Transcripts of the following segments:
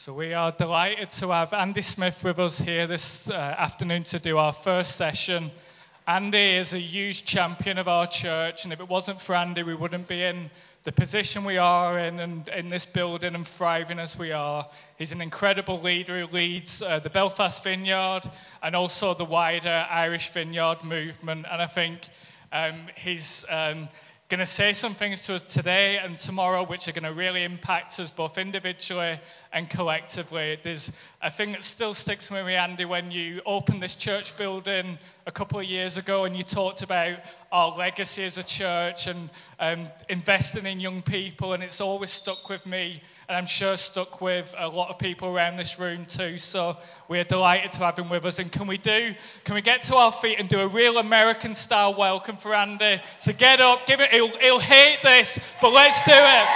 So we are delighted to have Andy Smith with us here this uh, afternoon to do our first session. Andy is a huge champion of our church, and if it wasn't for Andy, we wouldn't be in the position we are in and in this building and thriving as we are. He's an incredible leader who leads uh, the Belfast Vineyard and also the wider Irish Vineyard movement. And I think um, he's um, going to say some things to us today and tomorrow which are going to really impact us both individually and collectively. There's a thing that still sticks with me, Andy, when you opened this church building a couple of years ago and you talked about our legacy as a church and um, investing in young people, and it's always stuck with me, and I'm sure stuck with a lot of people around this room too. So we're delighted to have him with us. And can we do? Can we get to our feet and do a real American style welcome for Andy? So get up, give it. He'll, he'll hate this, but let's do it.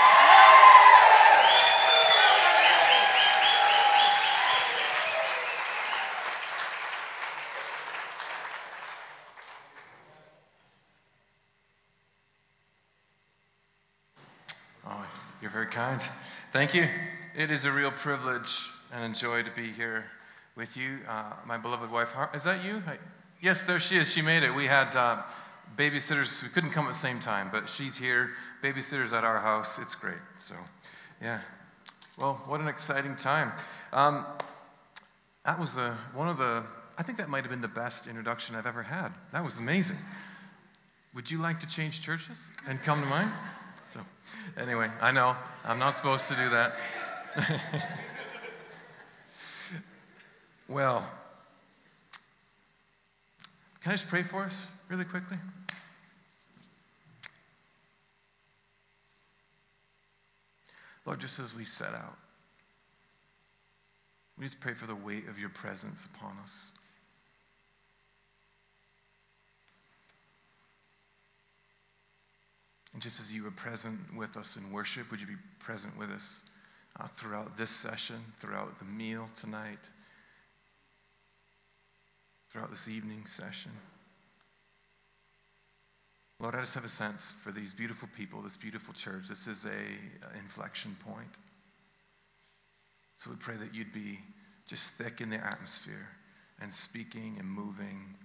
very kind. Thank you. It is a real privilege and a joy to be here with you. Uh, my beloved wife, is that you? I, yes, there she is. She made it. We had uh, babysitters. We couldn't come at the same time, but she's here. Babysitters at our house. It's great. So, yeah. Well, what an exciting time. Um, that was a, one of the, I think that might have been the best introduction I've ever had. That was amazing. Would you like to change churches and come to mine? So, anyway, I know I'm not supposed to do that. well, can I just pray for us really quickly? Lord, just as we set out, we just pray for the weight of your presence upon us. And just as you were present with us in worship, would you be present with us uh, throughout this session, throughout the meal tonight, throughout this evening session? Lord, I just have a sense for these beautiful people, this beautiful church. This is a inflection point. So we pray that you'd be just thick in the atmosphere and speaking and moving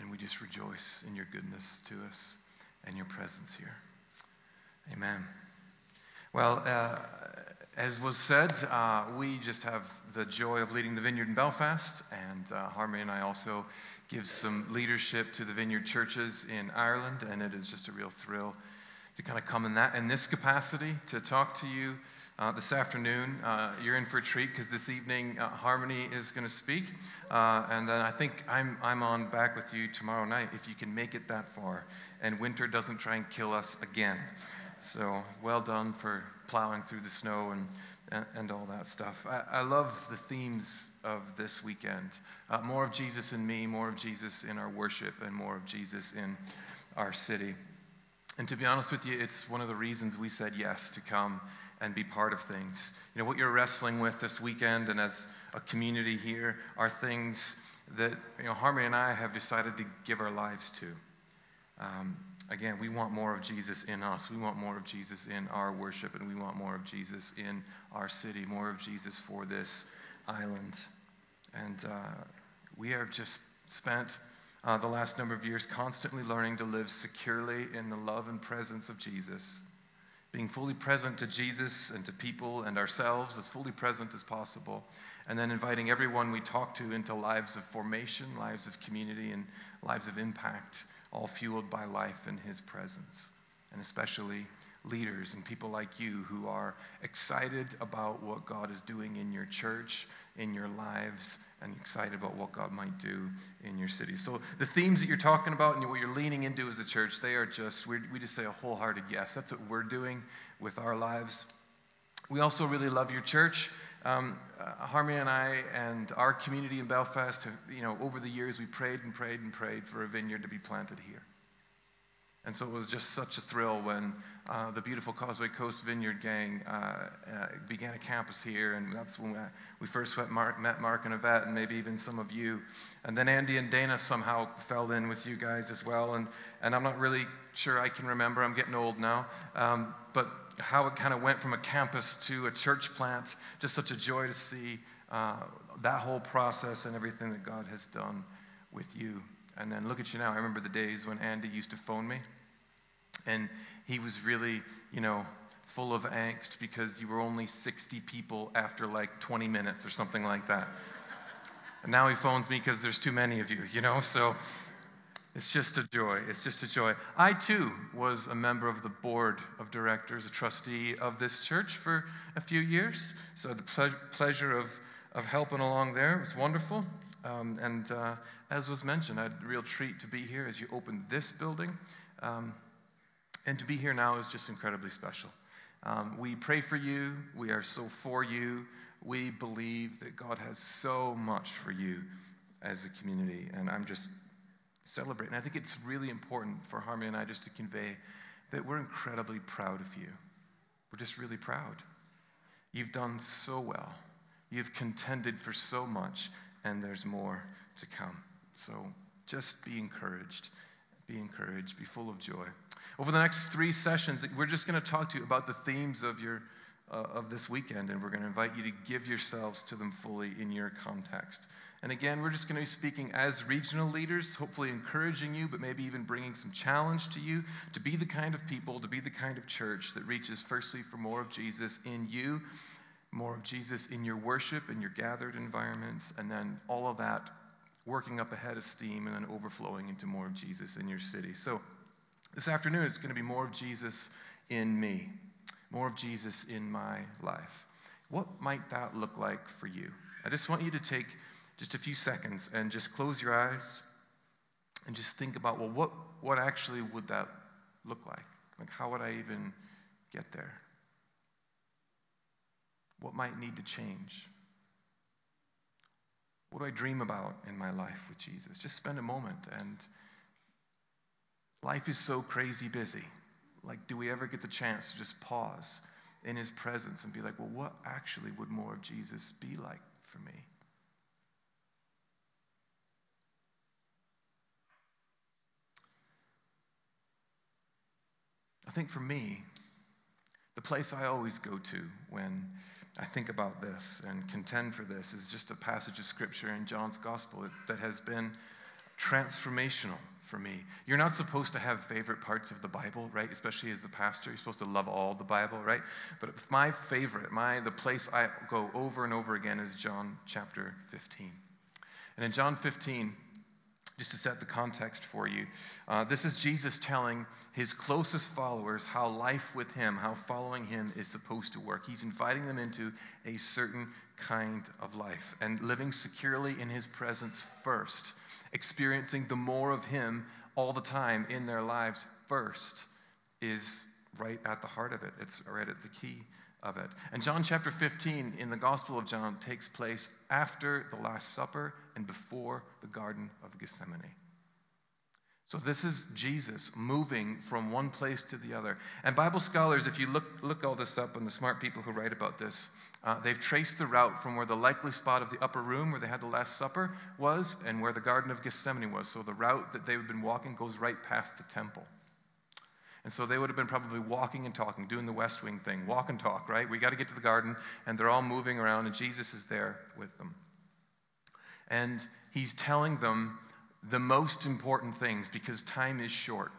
and we just rejoice in your goodness to us and your presence here. Amen. Well, uh, as was said, uh, we just have the joy of leading the vineyard in Belfast, and uh, Harmony and I also give some leadership to the vineyard churches in Ireland, and it is just a real thrill to kind of come in that in this capacity to talk to you uh, this afternoon. Uh, you're in for a treat because this evening uh, Harmony is going to speak. Uh, and then I think I'm, I'm on back with you tomorrow night if you can make it that far and winter doesn't try and kill us again. So well done for plowing through the snow and, and, and all that stuff. I, I, love the themes of this weekend uh, more of Jesus in me, more of Jesus in our worship, and more of Jesus in our city. And to be honest with you, it's one of the reasons we said yes to come and be part of things. You know, what you're wrestling with this weekend and as a community here are things that, you know, Harmony and I have decided to give our lives to. Um, again, we want more of Jesus in us. We want more of Jesus in our worship, and we want more of Jesus in our city, more of Jesus for this island. And uh, we have just spent uh, the last number of years constantly learning to live securely in the love and presence of Jesus being fully present to Jesus and to people and ourselves, as fully present as possible, and then inviting everyone we talk to into lives of formation, lives of community, and lives of impact, all fueled by life in His presence, and especially leaders and people like you who are excited about what God is doing in your church, in your lives, and excited about what God might do in your city. So the themes that you're talking about and what you're leaning into as a church, they are just, we just say a wholehearted yes. That's what we're doing with our lives. We also really love your church. Um, uh, Harmony and I and our community in Belfast have, you know, over the years, we prayed and prayed and prayed for a vineyard to be planted here. And so it was just such a thrill when uh, the beautiful Causeway Coast Vineyard gang uh, uh, began a campus here. And that's when we, we first met Mark, met Mark and Yvette, and maybe even some of you. And then Andy and Dana somehow fell in with you guys as well. And, and I'm not really sure I can remember. I'm getting old now. Um, but how it kind of went from a campus to a church plant. Just such a joy to see uh, that whole process and everything that God has done with you. And then look at you now. I remember the days when Andy used to phone me, and he was really, you know, full of angst because you were only 60 people after like 20 minutes or something like that. and now he phones me because there's too many of you, you know? So it's just a joy. It's just a joy. I too was a member of the board of directors, a trustee of this church for a few years. So the ple- pleasure of, of helping along there was wonderful. Um, and uh, as was mentioned, I had a real treat to be here as you opened this building. Um, and to be here now is just incredibly special. Um, we pray for you. We are so for you. We believe that God has so much for you as a community. And I'm just celebrating. I think it's really important for Harmony and I just to convey that we're incredibly proud of you. We're just really proud. You've done so well. You've contended for so much, and there's more to come. So just be encouraged. Be encouraged. Be full of joy. Over the next three sessions, we're just going to talk to you about the themes of your uh, of this weekend, and we're going to invite you to give yourselves to them fully in your context. And again, we're just going to be speaking as regional leaders, hopefully encouraging you, but maybe even bringing some challenge to you to be the kind of people, to be the kind of church that reaches firstly for more of Jesus in you, more of Jesus in your worship, in your gathered environments, and then all of that working up ahead of steam and then overflowing into more of Jesus in your city. So, this afternoon, it's going to be more of Jesus in me, more of Jesus in my life. What might that look like for you? I just want you to take just a few seconds and just close your eyes and just think about well, what, what actually would that look like? Like, how would I even get there? What might need to change? What do I dream about in my life with Jesus? Just spend a moment and Life is so crazy busy. Like, do we ever get the chance to just pause in his presence and be like, well, what actually would more of Jesus be like for me? I think for me, the place I always go to when I think about this and contend for this is just a passage of scripture in John's gospel that has been transformational for me. You're not supposed to have favorite parts of the Bible, right? Especially as a pastor, you're supposed to love all the Bible, right? But my favorite, my the place I go over and over again is John chapter 15. And in John 15, just to set the context for you, uh, this is Jesus telling his closest followers how life with him, how following him is supposed to work. He's inviting them into a certain kind of life and living securely in his presence first experiencing the more of Him all the time in their lives first is right at the heart of it. It's right at the key of it. And John chapter 15 in the Gospel of John takes place after the Last Supper and before the Garden of Gethsemane. So this is Jesus moving from one place to the other. And Bible scholars, if you look, look all this up, and the smart people who write about this, uh, they've traced the route from where the likely spot of the upper room where they had the Last Supper was and where the Garden of Gethsemane was. So the route that they've been walking goes right past the temple. And so they would have been probably walking and talking, doing the West Wing thing, walk and talk, right? We got to get to the garden, and they're all moving around, and Jesus is there with them. And he's telling them the most important things because time is short.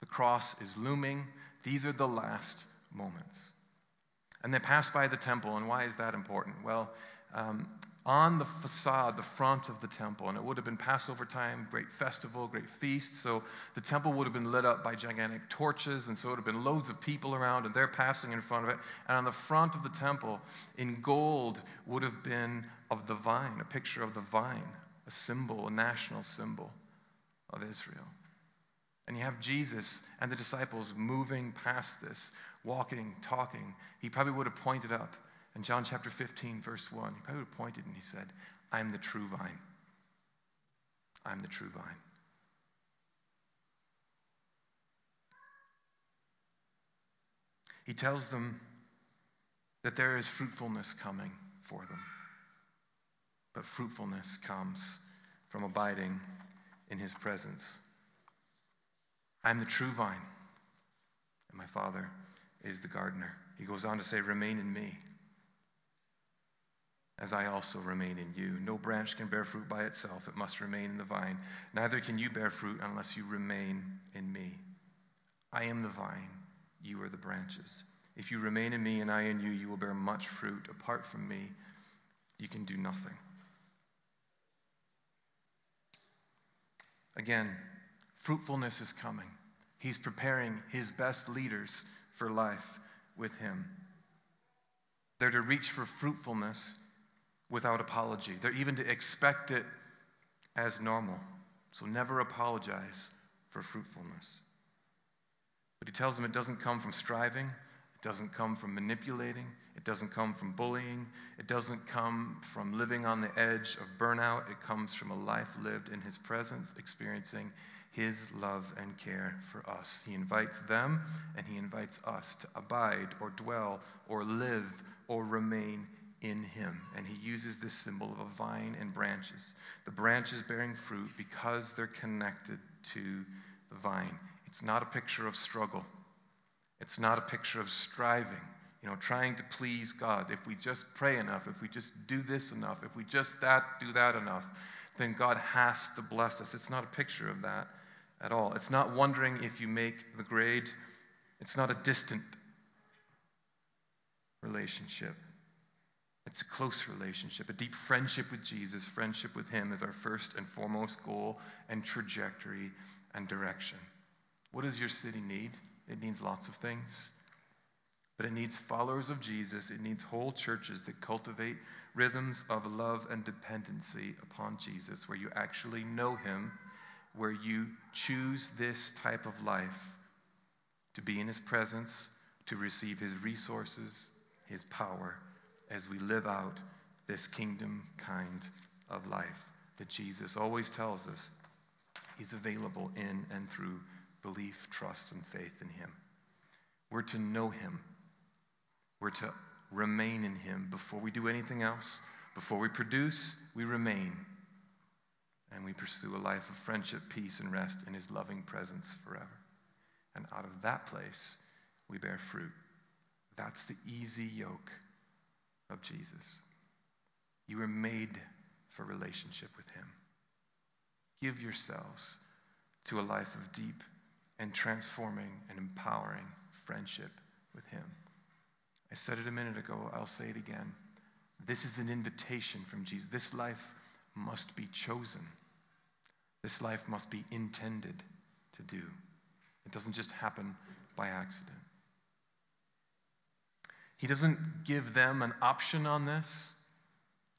The cross is looming. These are the last moments. And they pass by the temple, and why is that important? Well, um, on the facade, the front of the temple, and it would have been Passover time, great festival, great feast. So the temple would have been lit up by gigantic torches, and so it would have been loads of people around, and they're passing in front of it. And on the front of the temple, in gold, would have been of the vine, a picture of the vine, a symbol, a national symbol of Israel. And you have Jesus and the disciples moving past this, walking, talking. He probably would have pointed up. In John chapter 15, verse 1, he probably would have pointed and he said, I'm the true vine. I'm the true vine. He tells them that there is fruitfulness coming for them. But fruitfulness comes from abiding in his presence. I'm the true vine, and my Father is the gardener. He goes on to say, Remain in me, as I also remain in you. No branch can bear fruit by itself, it must remain in the vine. Neither can you bear fruit unless you remain in me. I am the vine, you are the branches. If you remain in me and I in you, you will bear much fruit. Apart from me, you can do nothing. Again, fruitfulness is coming. He's preparing his best leaders for life with him. They're to reach for fruitfulness without apology. They're even to expect it as normal. So never apologize for fruitfulness. But he tells them it doesn't come from striving, it doesn't come from manipulating, it doesn't come from bullying, it doesn't come from living on the edge of burnout. It comes from a life lived in his presence, experiencing his love and care for us. He invites them and he invites us to abide or dwell or live or remain in him. And he uses this symbol of a vine and branches. The branches bearing fruit because they're connected to the vine. It's not a picture of struggle, it's not a picture of striving. You know, trying to please God. If we just pray enough, if we just do this enough, if we just that do that enough, then God has to bless us. It's not a picture of that at all. It's not wondering if you make the grade. It's not a distant relationship. It's a close relationship, a deep friendship with Jesus. Friendship with Him is our first and foremost goal and trajectory and direction. What does your city need? It needs lots of things. But it needs followers of Jesus. It needs whole churches that cultivate rhythms of love and dependency upon Jesus, where you actually know Him, where you choose this type of life to be in His presence, to receive His resources, His power, as we live out this kingdom kind of life that Jesus always tells us He's available in and through belief, trust, and faith in Him. We're to know Him. We're to remain in Him before we do anything else. Before we produce, we remain. And we pursue a life of friendship, peace, and rest in His loving presence forever. And out of that place, we bear fruit. That's the easy yoke of Jesus. You were made for relationship with Him. Give yourselves to a life of deep and transforming and empowering friendship with Him. I said it a minute ago, I'll say it again. This is an invitation from Jesus. This life must be chosen, this life must be intended to do. It doesn't just happen by accident. He doesn't give them an option on this.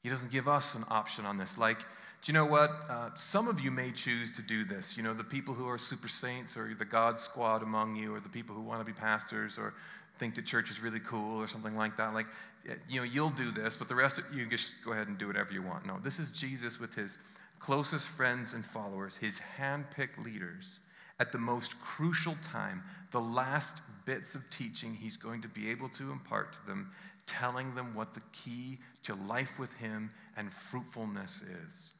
He doesn't give us an option on this. Like, do you know what? Uh, some of you may choose to do this. You know, the people who are super saints or the God squad among you or the people who want to be pastors or think that church is really cool or something like that. Like, eh, you know, you'll do this, but the rest of you just go ahead and do whatever you want. No, this is Jesus with his closest friends and followers, his handpicked leaders at the most crucial time, the last bits of teaching he's going to be able to impart to them, telling them what the key to life with him and fruitfulness is.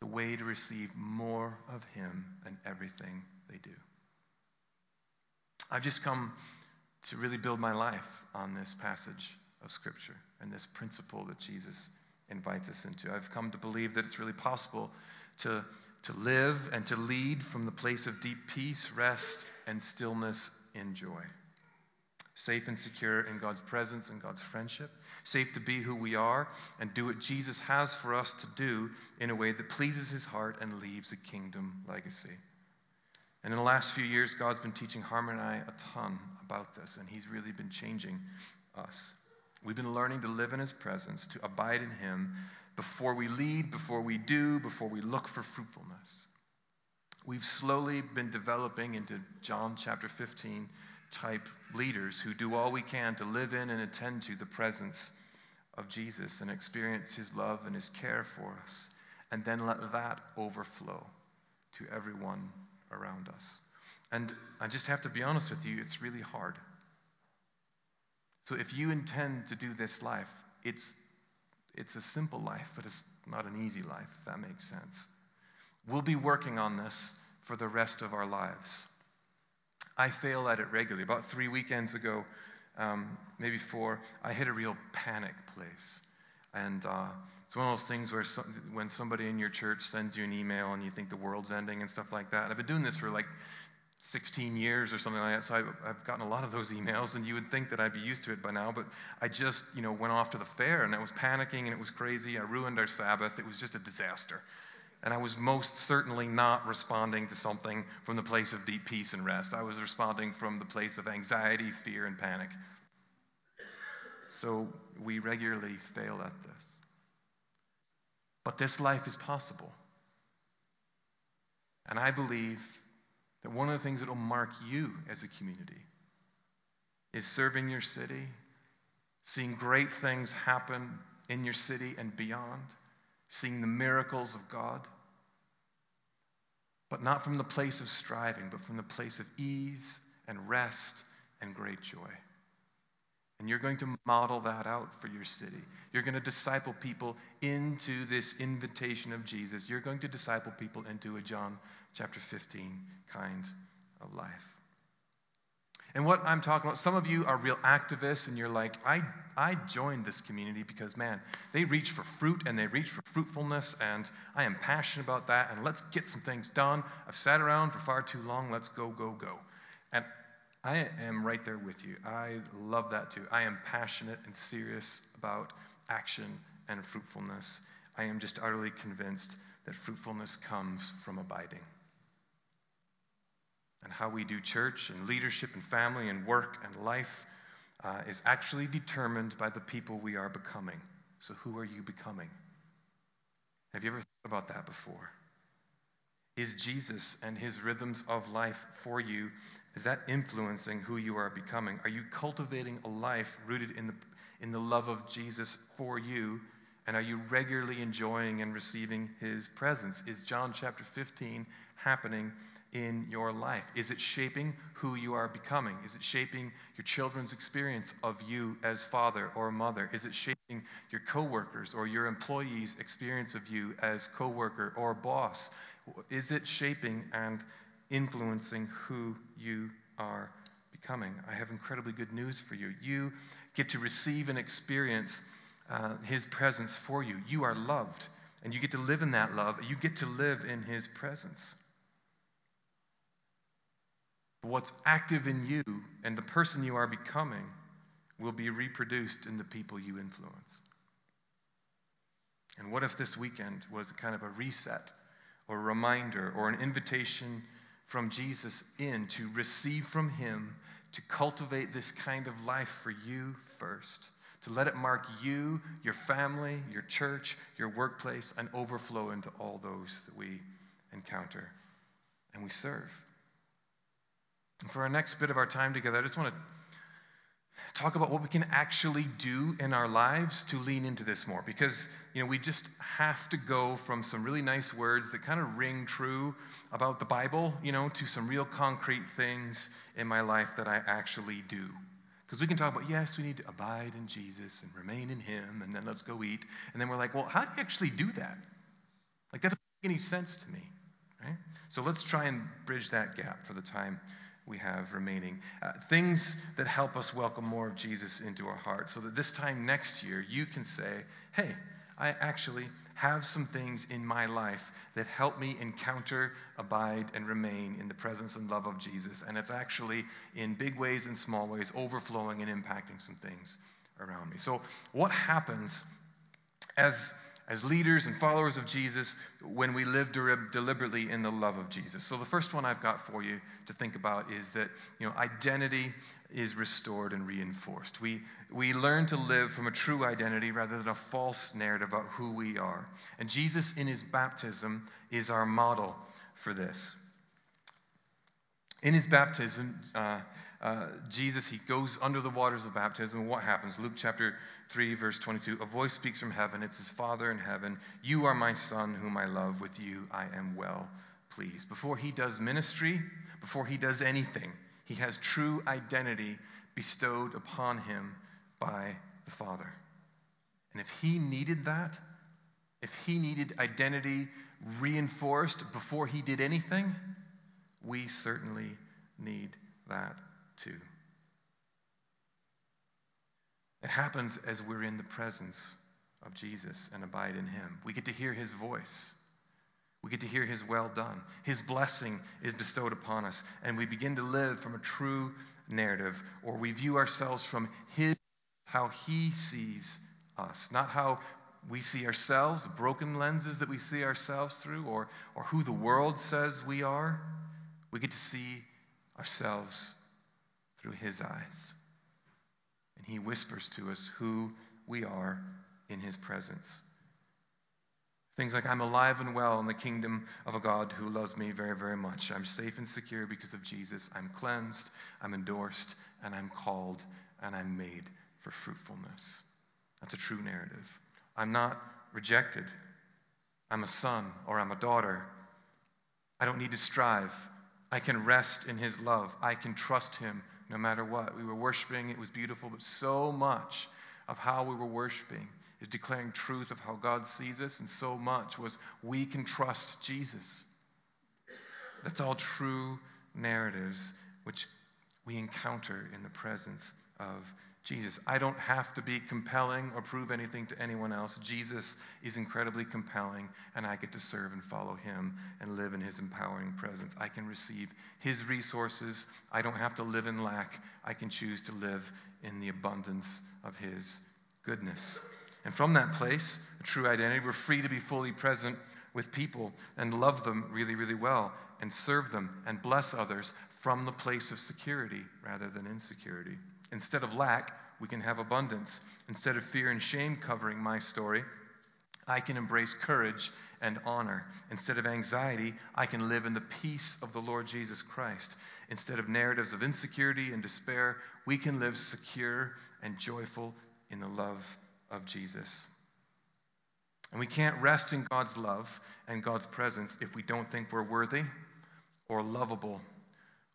The way to receive more of him and everything they do. I've just come to really build my life on this passage of Scripture and this principle that Jesus invites us into. I've come to believe that it's really possible to, to live and to lead from the place of deep peace, rest, and stillness in joy. Safe and secure in God's presence and God's friendship. Safe to be who we are and do what Jesus has for us to do in a way that pleases his heart and leaves a kingdom legacy. And in the last few years, God's been teaching Harmony and I a ton about this, and He's really been changing us. We've been learning to live in His presence, to abide in Him, before we lead, before we do, before we look for fruitfulness. We've slowly been developing into John chapter 15 type leaders who do all we can to live in and attend to the presence of Jesus and experience his love and his care for us, and then let that overflow to everyone around us. And I just have to be honest with you, it's really hard. So if you intend to do this life, it's it's a simple life, but it's not an easy life, if that makes sense. We'll be working on this for the rest of our lives. I fail at it regularly. About three weekends ago, um, maybe four, I hit a real panic place. And uh, it's one of those things where some, when somebody in your church sends you an email and you think the world's ending and stuff like that. I've been doing this for like 16 years or something like that, so I've, I've, gotten a lot of those emails, and you would think that I'd be used to it by now. But I just, you know, went off to the fair, and I was panicking, and it was crazy. I ruined our Sabbath. It was just a disaster. And I was most certainly not responding to something from the place of deep peace and rest. I was responding from the place of anxiety, fear, and panic. So we regularly fail at this. But this life is possible. And I believe that one of the things that will mark you as a community is serving your city, seeing great things happen in your city and beyond, seeing the miracles of God. But not from the place of striving, but from the place of ease and rest and great joy. And you're going to model that out for your city. You're going to disciple people into this invitation of Jesus. You're going to disciple people into a John chapter 15 kind of life. And what I'm talking about, some of you are real activists and you're like, I, I joined this community because, man, they reach for fruit and they reach for fruitfulness, and I am passionate about that, and let's get some things done. I've sat around for far too long. Let's go, go, go. And I am right there with you. I love that too. I am passionate and serious about action and fruitfulness. I am just utterly convinced that fruitfulness comes from abiding. And how we do church and leadership and family and work and life uh, is actually determined by the people we are becoming. So, who are you becoming? Have you ever thought about that before? Is Jesus and his rhythms of life for you is that influencing who you are becoming? Are you cultivating a life rooted in the, in the love of Jesus for you? And are you regularly enjoying and receiving his presence? Is John chapter 15 happening in your life? Is it shaping who you are becoming? Is it shaping your children's experience of you as father or mother? Is it shaping your coworkers or your employees' experience of you as coworker or boss? Is it shaping and influencing who you are becoming. I have incredibly good news for you. You get to receive and experience uh, His presence for you. You are loved, and you get to live in that love. You get to live in His presence. What's active in you and the person you are becoming will be reproduced in the people you influence. And what if this weekend was kind of a reset or a reminder or an invitation from Jesus in to receive from Him, to cultivate this kind of life for you first, to let it mark you, your family, your church, your workplace, and overflow into all those that we encounter and we serve. And for our next bit of our time together, I just want to talk about what we can actually do in our lives to lean into this more. Because you know we just have to go from some really nice words that kind of ring true about the bible you know to some real concrete things in my life that i actually do. Because we can talk about yes we need to abide in jesus and remain in him and then let's go eat. And then we're like well how do you actually do that? Like that doesn't make any sense to me right? So let's try and bridge that gap for the time we have remaining. Uh, things that help us welcome more of Jesus into our hearts so that this time next year you can say, hey, I actually have some things in my life that help me encounter, abide, and remain in the presence and love of Jesus. And it's actually, in big ways and small ways, overflowing and impacting some things around me. So, what happens as as leaders and followers of Jesus when we live deliberately in the love of Jesus. So the first one I've got for you to think about is that you know identity is restored and reinforced. We we learn to live from a true identity rather than a false narrative about who we are. And Jesus in his baptism is our model for this. In his baptism, uh, uh, Jesus, he goes under the waters of baptism. What happens? Luke chapter 3, verse 22. A voice speaks from heaven. It's his Father in heaven. You are my Son, whom I love. With you I am well pleased. Before he does ministry, before he does anything, he has true identity bestowed upon him by the Father. And if he needed that, if he needed identity reinforced before he did anything, we certainly need that too. It happens as we're in the presence of Jesus and abide in Him. We get to hear His voice. We get to hear His well done. His blessing is bestowed upon us, and we begin to live from a true narrative, or we view ourselves from His, how He sees us, not how we see ourselves, the broken lenses that we see ourselves through, or, or who the world says we are. We get to see ourselves through His eyes. And He whispers to us who we are in His presence. Things like, I'm alive and well in the kingdom of a God who loves me very, very much. I'm safe and secure because of Jesus. I'm cleansed, I'm endorsed, and I'm called, and I'm made for fruitfulness. That's a true narrative. I'm not rejected. I'm a son or I'm a daughter. I don't need to strive. I can rest in his love. I can trust him no matter what. We were worshiping, it was beautiful, but so much of how we were worshiping is declaring truth of how God sees us, and so much was we can trust Jesus. That's all true narratives which we encounter in the presence of Jesus. I don't have to be compelling or prove anything to anyone else. Jesus is incredibly compelling, and I get to serve and follow him and live in his empowering presence. I can receive his resources. I don't have to live in lack. I can choose to live in the abundance of his goodness. And from that place, a true identity, we're free to be fully present with people and love them really, really well and serve them and bless others from the place of security rather than insecurity. Instead of lack, we can have abundance. Instead of fear and shame covering my story, I can embrace courage and honor. Instead of anxiety, I can live in the peace of the Lord Jesus Christ. Instead of narratives of insecurity and despair, we can live secure and joyful in the love of Jesus. And we can't rest in God's love and God's presence if we don't think we're worthy or lovable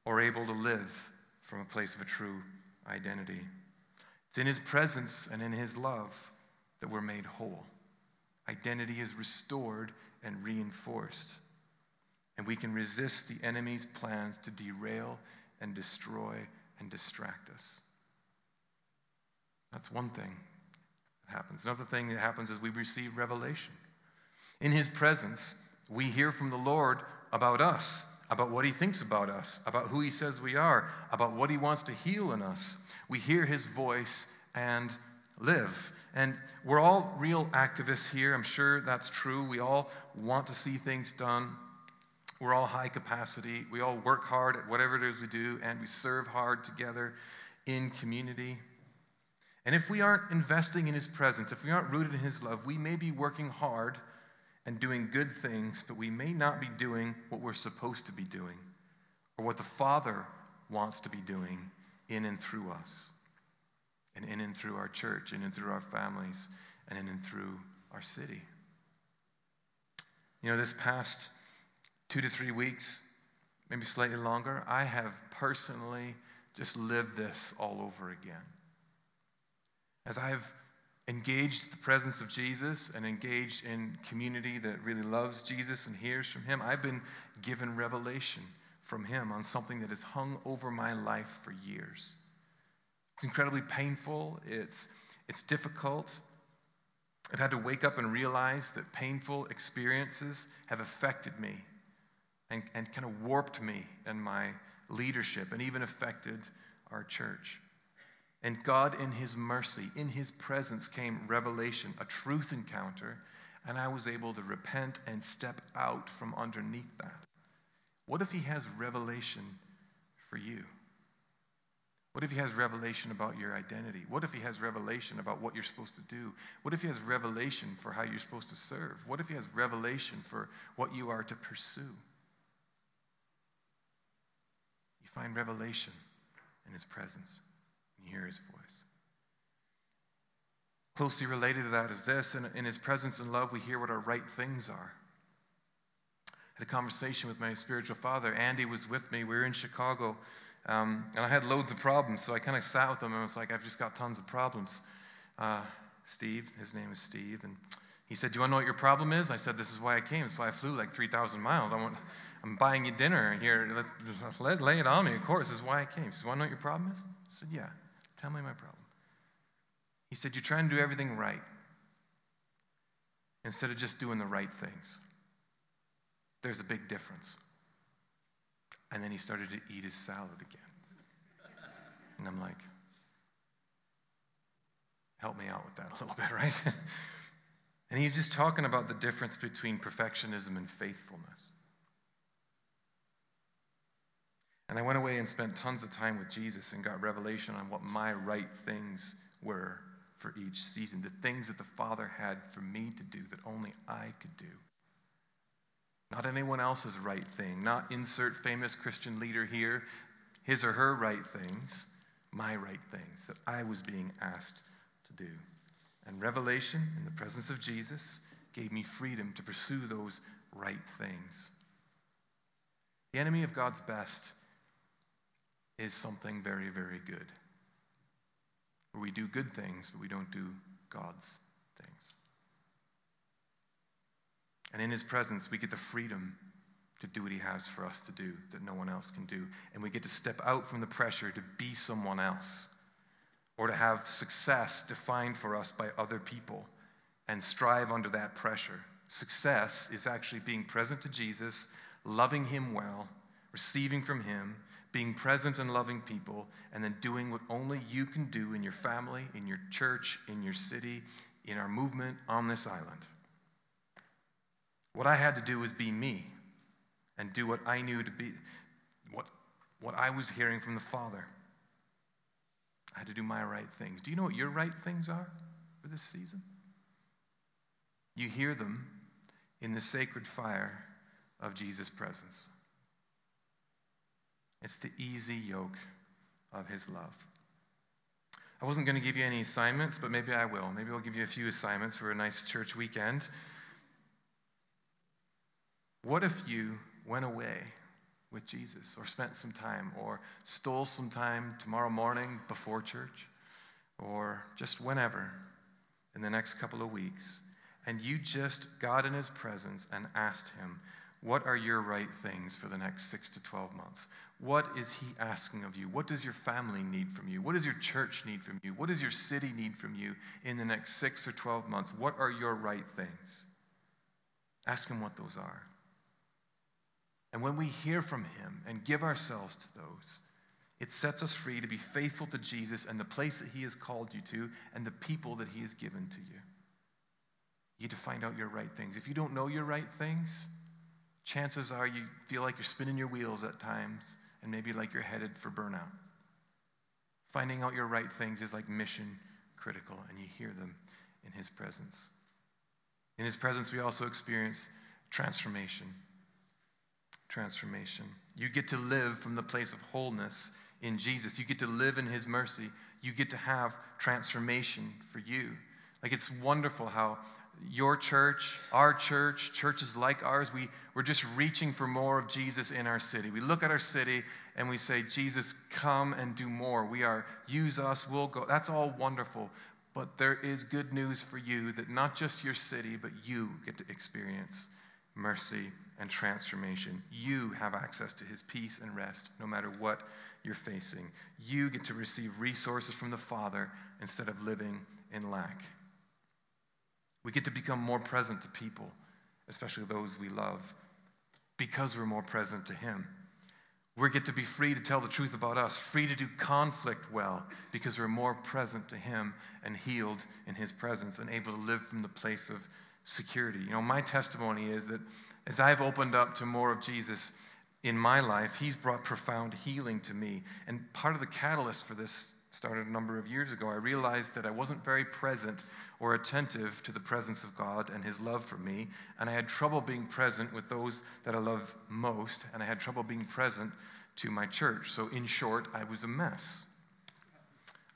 or able to live from a place of a true identity. It's in His presence and in His love that we're made whole. Identity is restored and reinforced. And we can resist the enemy's plans to derail and destroy and distract us. That's one thing that happens. Another thing that happens is we receive revelation. In His presence, we hear from the Lord about us, about what He thinks about us, about who He says we are, about what He wants to heal in us. We hear His voice and live. And we're all real activists here. I'm sure that's true. We all want to see things done. We're all high capacity. We all work hard at whatever it is we do, and we serve hard together in community. And if we aren't investing in His presence, if we aren't rooted in His love, we may be working hard and doing good things, but we may not be doing what we're supposed to be doing or what the Father wants to be doing in and through us, and in and through our church, and in and through our families, and in and through our city. You know, this past two to three weeks, maybe slightly longer, I have personally just lived this all over again. As I've engaged the presence of Jesus and engaged in community that really loves Jesus and hears from Him, I've been given revelation from Him on something that has hung over my life for years. It's incredibly painful, it's, it's difficult. I've had to wake up and realize that painful experiences have affected me and, and kind of warped me and my leadership and even affected our church. And God, in His mercy, in His presence, came revelation, a truth encounter, and I was able to repent and step out from underneath that. What if He has revelation for you? What if He has revelation about your identity? What if He has revelation about what you're supposed to do? What if He has revelation for how you're supposed to serve? What if He has revelation for what you are to pursue? You find revelation in His presence hear his voice. Closely related to that is this in, in his presence and love, we hear what our right things are. I had a conversation with my spiritual father. Andy was with me. We were in Chicago, um, and I had loads of problems. So I kind of sat with him and I was like, I've just got tons of problems. Uh, Steve, his name is Steve, and he said, Do you want to know what your problem is? I said, This is why I came. Is why I flew like 3,000 miles. I want, I'm buying you dinner here. Let, let, lay it on me. Of course, this is why I came. She says, Want to know what your problem is? I said, Yeah. Tell me my problem. He said, You're trying to do everything right instead of just doing the right things. There's a big difference. And then he started to eat his salad again. And I'm like, help me out with that a little bit, right? and he's just talking about the difference between perfectionism and faithfulness. And I went away and spent tons of time with Jesus and got revelation on what my right things were for each season, the things that the Father had for me to do that only I could do. Not anyone else's right thing, not insert famous Christian leader here, his or her right things, my right things that I was being asked to do. And revelation in the presence of Jesus gave me freedom to pursue those right things. The enemy of God's best is something very, very good. Where we do good things, but we don't do God's things. And in His presence, we get the freedom to do what He has for us to do that no one else can do. And we get to step out from the pressure to be someone else or to have success defined for us by other people and strive under that pressure. Success is actually being present to Jesus, loving Him well, receiving from Him, being present and loving people, and then doing what only you can do in your family, in your church, in your city, in our movement on this island. What I had to do was be me and do what I knew to be, what, what I was hearing from the Father. I had to do my right things. Do you know what your right things are for this season? You hear them in the sacred fire of Jesus' presence. It's the easy yoke of his love. I wasn't going to give you any assignments, but maybe I will. Maybe I'll give you a few assignments for a nice church weekend. What if you went away with Jesus or spent some time or stole some time tomorrow morning before church or just whenever in the next couple of weeks and you just got in his presence and asked him, What are your right things for the next six to 12 months? What is he asking of you? What does your family need from you? What does your church need from you? What does your city need from you in the next six or 12 months? What are your right things? Ask him what those are. And when we hear from Him and give ourselves to those, it sets us free to be faithful to Jesus and the place that He has called you to and the people that He has given to you. You need to find out your right things. If you don't know your right things, chances are you feel like you're spinning your wheels at times and maybe like you're headed for burnout. Finding out your right things is like mission critical, and you hear them in His presence. In His presence, we also experience transformation transformation. You get to live from the place of wholeness in Jesus. You get to live in His mercy. You get to have transformation for you. Like it's wonderful how your church, our church, churches like ours, we, we're just reaching for more of Jesus in our city. We look at our city and we say, Jesus, come and do more. We are, use us, we'll go. That's all wonderful. But there is good news for you that not just your city, but you get to experience mercy and transformation. You have access to his peace and rest no matter what you're facing. You get to receive resources from the Father instead of living in lack. We get to become more present to people, especially those we love, because we're more present to him. We get to be free to tell the truth about us, free to do conflict well, because we're more present to Him and healed in His presence and able to live from the place of security. You know, my testimony is that as I've opened up to more of Jesus in my life, He's brought profound healing to me. And part of the catalyst for this started a number of years ago. I realized that I wasn't very present or attentive to the presence of God and His love for me, and I had trouble being present with those that I love most, and I had trouble being present to my church. So, in short, I was a mess.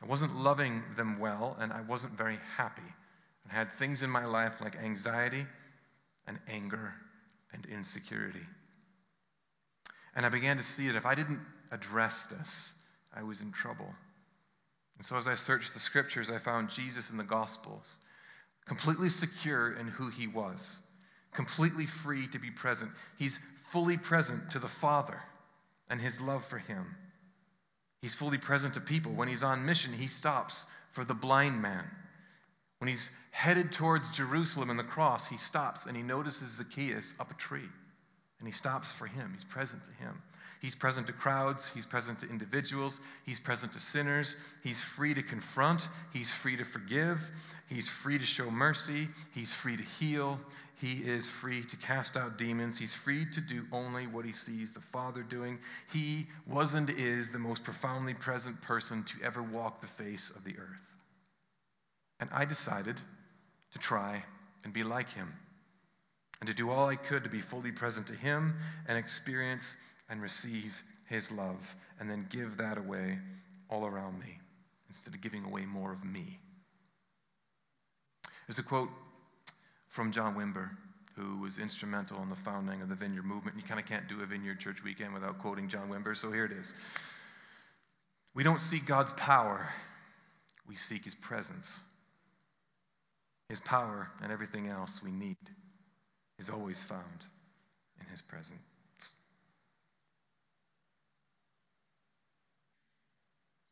I wasn't loving them well, and I wasn't very happy. I had things in my life like anxiety and anger and insecurity. And I began to see that if I didn't address this, I was in trouble. And so as I searched the scriptures, I found Jesus in the Gospels, completely secure in who he was, completely free to be present. He's fully present to the Father and his love for him. He's fully present to people. When he's on mission, he stops for the blind man. When he's headed towards Jerusalem and the cross, he stops and he notices Zacchaeus up a tree. And he stops for him. He's present to him. He's present to crowds. He's present to individuals. He's present to sinners. He's free to confront. He's free to forgive. He's free to show mercy. He's free to heal. He is free to cast out demons. He's free to do only what he sees the Father doing. He was and is the most profoundly present person to ever walk the face of the earth. And I decided to try and be like him and to do all I could to be fully present to him and experience and receive his love and then give that away all around me instead of giving away more of me. There's a quote from John Wimber, who was instrumental in the founding of the Vineyard movement. You kind of can't do a Vineyard Church weekend without quoting John Wimber, so here it is. We don't seek God's power, we seek his presence. His power and everything else we need is always found in his presence.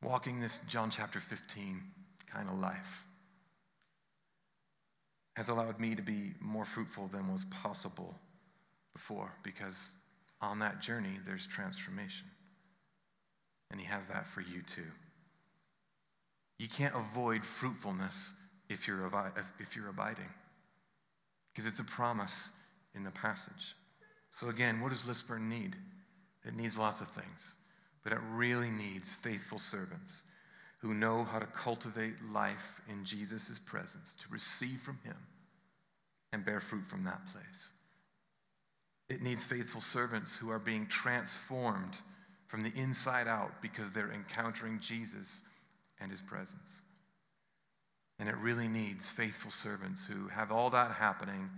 Walking this John chapter 15 kind of life has allowed me to be more fruitful than was possible before because on that journey there's transformation. And He has that for you too. You can't avoid fruitfulness if you're, if you're abiding because it's a promise in the passage. So, again, what does Lisburn need? It needs lots of things. But it really needs faithful servants who know how to cultivate life in Jesus' presence, to receive from Him and bear fruit from that place. It needs faithful servants who are being transformed from the inside out because they're encountering Jesus and His presence. And it really needs faithful servants who have all that happening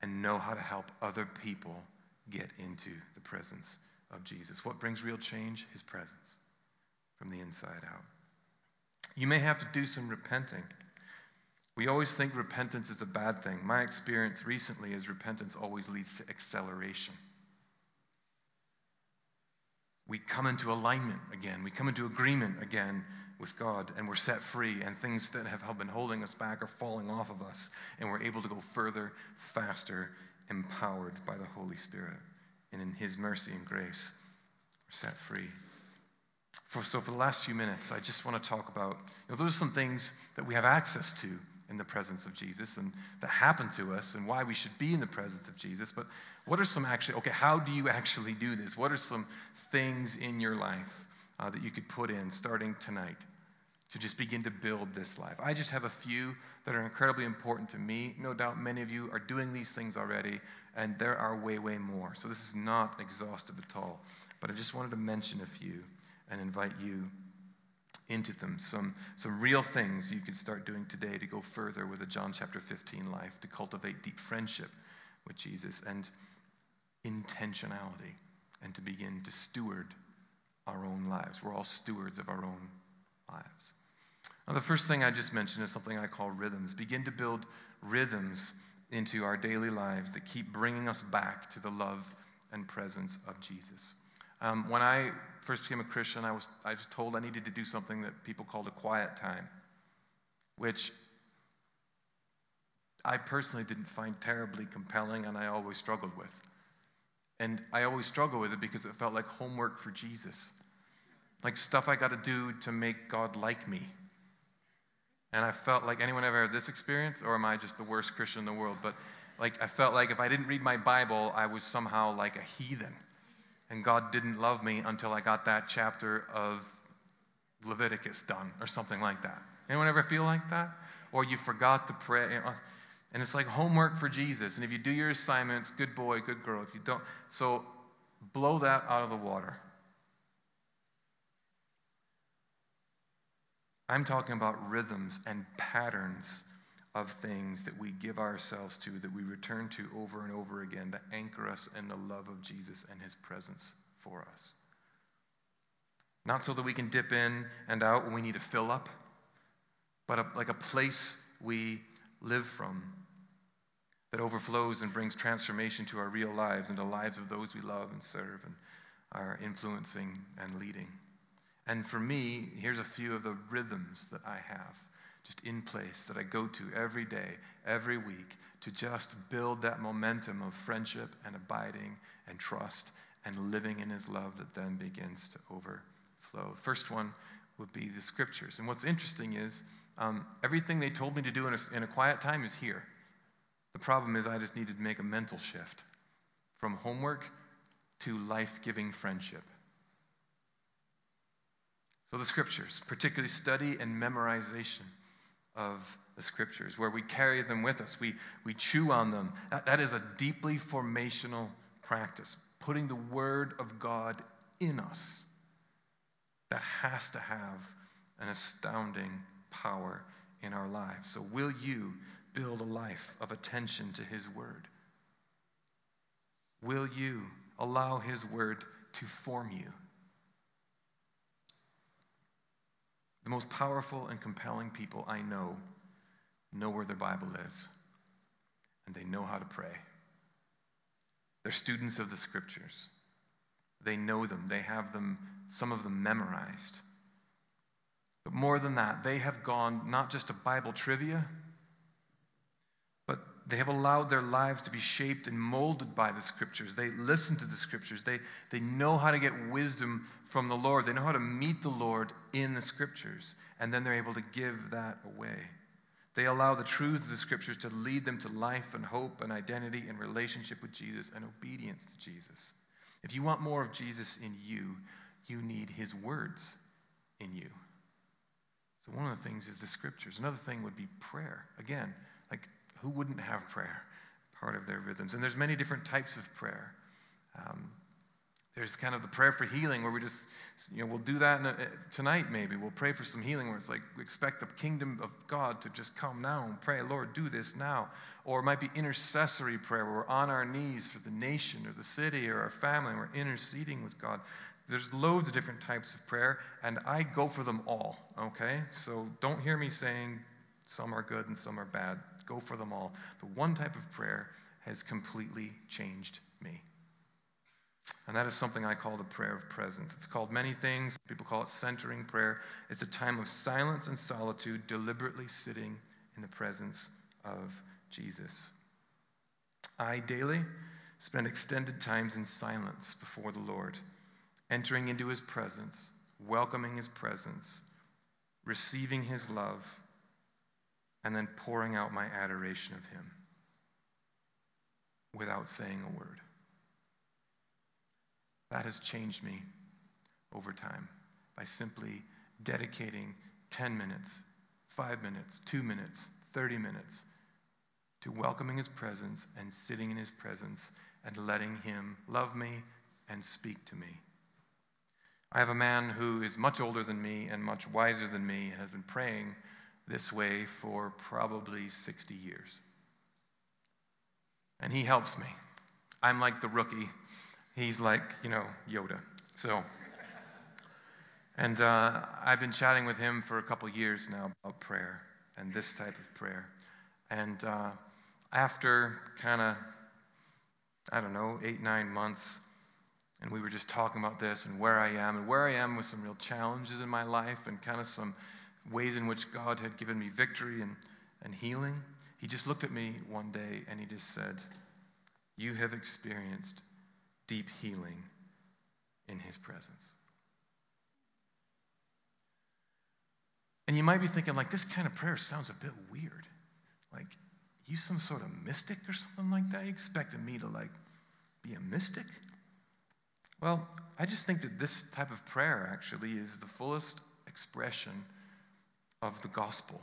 and know how to help other people get into the presence of Jesus. What brings real change? His presence from the inside out. You may have to do some repenting. We always think repentance is a bad thing. My experience recently is repentance always leads to acceleration. We come into alignment again. We come into agreement again with God, and we're set free, and things that have been holding us back are falling off of us, and we're able to go further, faster, empowered by the Holy Spirit and in His mercy and grace, we're set free. For, so, for the last few minutes, I just want to talk about you know, those are some things that we have access to in the presence of Jesus and that happen to us and why we should be in the presence of Jesus. But what are some actually, okay, how do you actually do this? What are some things in your life uh, that you could put in starting tonight to just begin to build this life? I just have a few that are incredibly important to me. No doubt many of you are doing these things already, and there are way, way more. So this is not exhaustive at all. But I just wanted to mention a few and invite you into them. Some, some real things you could start doing today to go further with a John chapter 15 life, to cultivate deep friendship with Jesus and intentionality, and to begin to steward our own lives. We're all stewards of our own lives. Now, the first thing I just mentioned is something I call rhythms. Begin to build rhythms into our daily lives that keep bringing us back to the love and presence of Jesus. Um, when I first became a Christian, I was, I was told I needed to do something that people called a quiet time, which I personally didn't find terribly compelling and I always struggled with. And I always struggled with it because it felt like homework for Jesus, like stuff I got to do to make God like me. And I felt like anyone ever had this experience, or am I just the worst Christian in the world? But like I felt like if I didn't read my Bible, I was somehow like a heathen. And God didn't love me until I got that chapter of Leviticus done, or something like that. Anyone ever feel like that? Or you forgot to pray. And uh, it's like homework for Jesus. And if you do your assignments, good boy, good girl. If you don't, so blow that out of the water. I'm talking about rhythms and patterns of things that we give ourselves to, that we return to over and over again, that anchor us in the love of Jesus and his presence for us. Not so that we can dip in and out when we need to fill up, but a, like a place we live from. that overflows and brings transformation to our real lives and the lives of those we love and serve and are influencing and leading. And for me, here's a few of the rhythms that I have just in place that I go to every day, every week to just build that momentum of friendship and abiding and trust and living in His love that then begins to overflow. First one would be the scriptures. And what's interesting is um, everything they told me to do in a, in a quiet time is here. The problem is I just needed to make a mental shift from homework to life giving friendship. So, the scriptures, particularly study and memorization of the scriptures, where we carry them with us, we, we chew on them. That, that is a deeply formational practice, putting the word of God in us. That has to have an astounding power in our lives. So, will you build a life of attention to His word? Will you allow His word to form you? The most powerful and compelling people I know know where their Bible is, and they know how to pray. They're students of the scriptures. They know them, they have them, some of them memorized. But more than that, they have gone not just to Bible trivia, they have allowed their lives to be shaped and molded by the scriptures. They listen to the scriptures. They, they know how to get wisdom from the Lord. They know how to meet the Lord in the scriptures. And then they're able to give that away. They allow the truths of the scriptures to lead them to life and hope and identity and relationship with Jesus and obedience to Jesus. If you want more of Jesus in you, you need his words in you. So, one of the things is the scriptures. Another thing would be prayer. Again, like who wouldn't have prayer part of their rhythms? And there's many different types of prayer. Um, there's kind of the prayer for healing where we just, you know, we'll do that a, tonight maybe. We'll pray for some healing where it's like we expect the kingdom of God to just come now and pray, Lord, do this now. Or it might be intercessory prayer where we're on our knees for the nation or the city or our family and we're interceding with God. There's loads of different types of prayer, and I go for them all, okay? So don't hear me saying some are good and some are bad. Go for them all. The one type of prayer has completely changed me. And that is something I call the prayer of presence. It's called many things. People call it centering prayer. It's a time of silence and solitude, deliberately sitting in the presence of Jesus. I daily spend extended times in silence before the Lord, entering into his presence, welcoming his presence, receiving his love, and then pouring out my adoration of him without saying a word. That has changed me over time by simply dedicating 10 minutes, 5 minutes, 2 minutes, 30 minutes to welcoming His presence and sitting in His presence and letting Him love me and speak to me. I have a man who is much older than me and much wiser than me and has been praying this way for probably 60 years. And he helps me. I'm like the rookie He's like, you know, Yoda. So, and uh, I've been chatting with him for a couple years now about prayer and this type of prayer. And uh, after kind of, I don't know, eight, nine months, and we were just talking about this and where I am, and where I am with some real challenges in my life and kind of some ways in which God had given me victory and, and healing. He just looked at me one day and he just said, You have experienced deep healing in his presence. And you might be thinking, like, this kind of prayer sounds a bit weird. Like, you some sort of mystic or something like that? You expecting me to, like, be a mystic? Well, I just think that this type of prayer actually is the fullest expression of the gospel.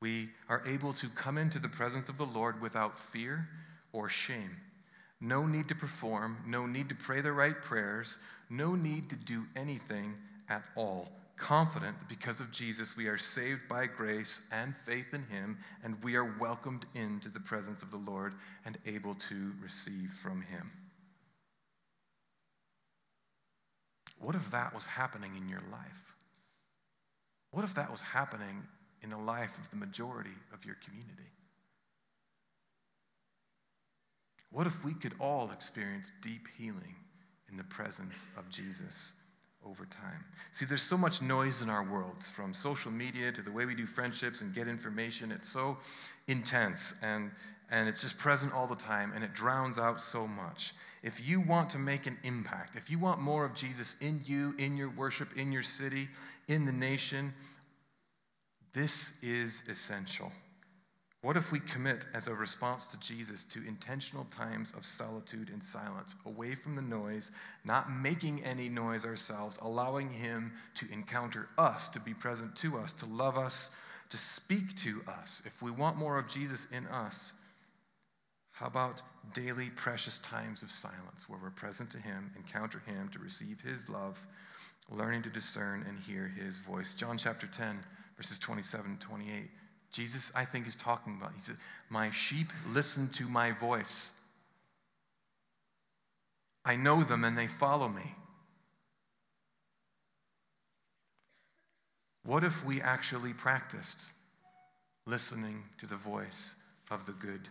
We are able to come into the presence of the Lord without fear or shame. No need to perform, no need to pray the right prayers, no need to do anything at all. Confident that because of Jesus we are saved by grace and faith in Him, and we are welcomed into the presence of the Lord and able to receive from Him. What if that was happening in your life? What if that was happening in the life of the majority of your community? What if we could all experience deep healing in the presence of Jesus over time? See, there's so much noise in our worlds, from social media to the way we do friendships and get information. It's so intense and, and it's just present all the time and it drowns out so much. If you want to make an impact, if you want more of Jesus in you, in your worship, in your city, in the nation, this is essential. What if we commit as a response to Jesus to intentional times of solitude and silence, away from the noise, not making any noise ourselves, allowing Him to encounter us, to be present to us, to love us, to speak to us? If we want more of Jesus in us, how about daily precious times of silence where we're present to Him, encounter Him, to receive His love, learning to discern and hear His voice? John chapter 10, verses 27 and 28. Jesus, I think, is talking about. He said, My sheep listen to my voice. I know them and they follow me. What if we actually practiced listening to the voice of the Good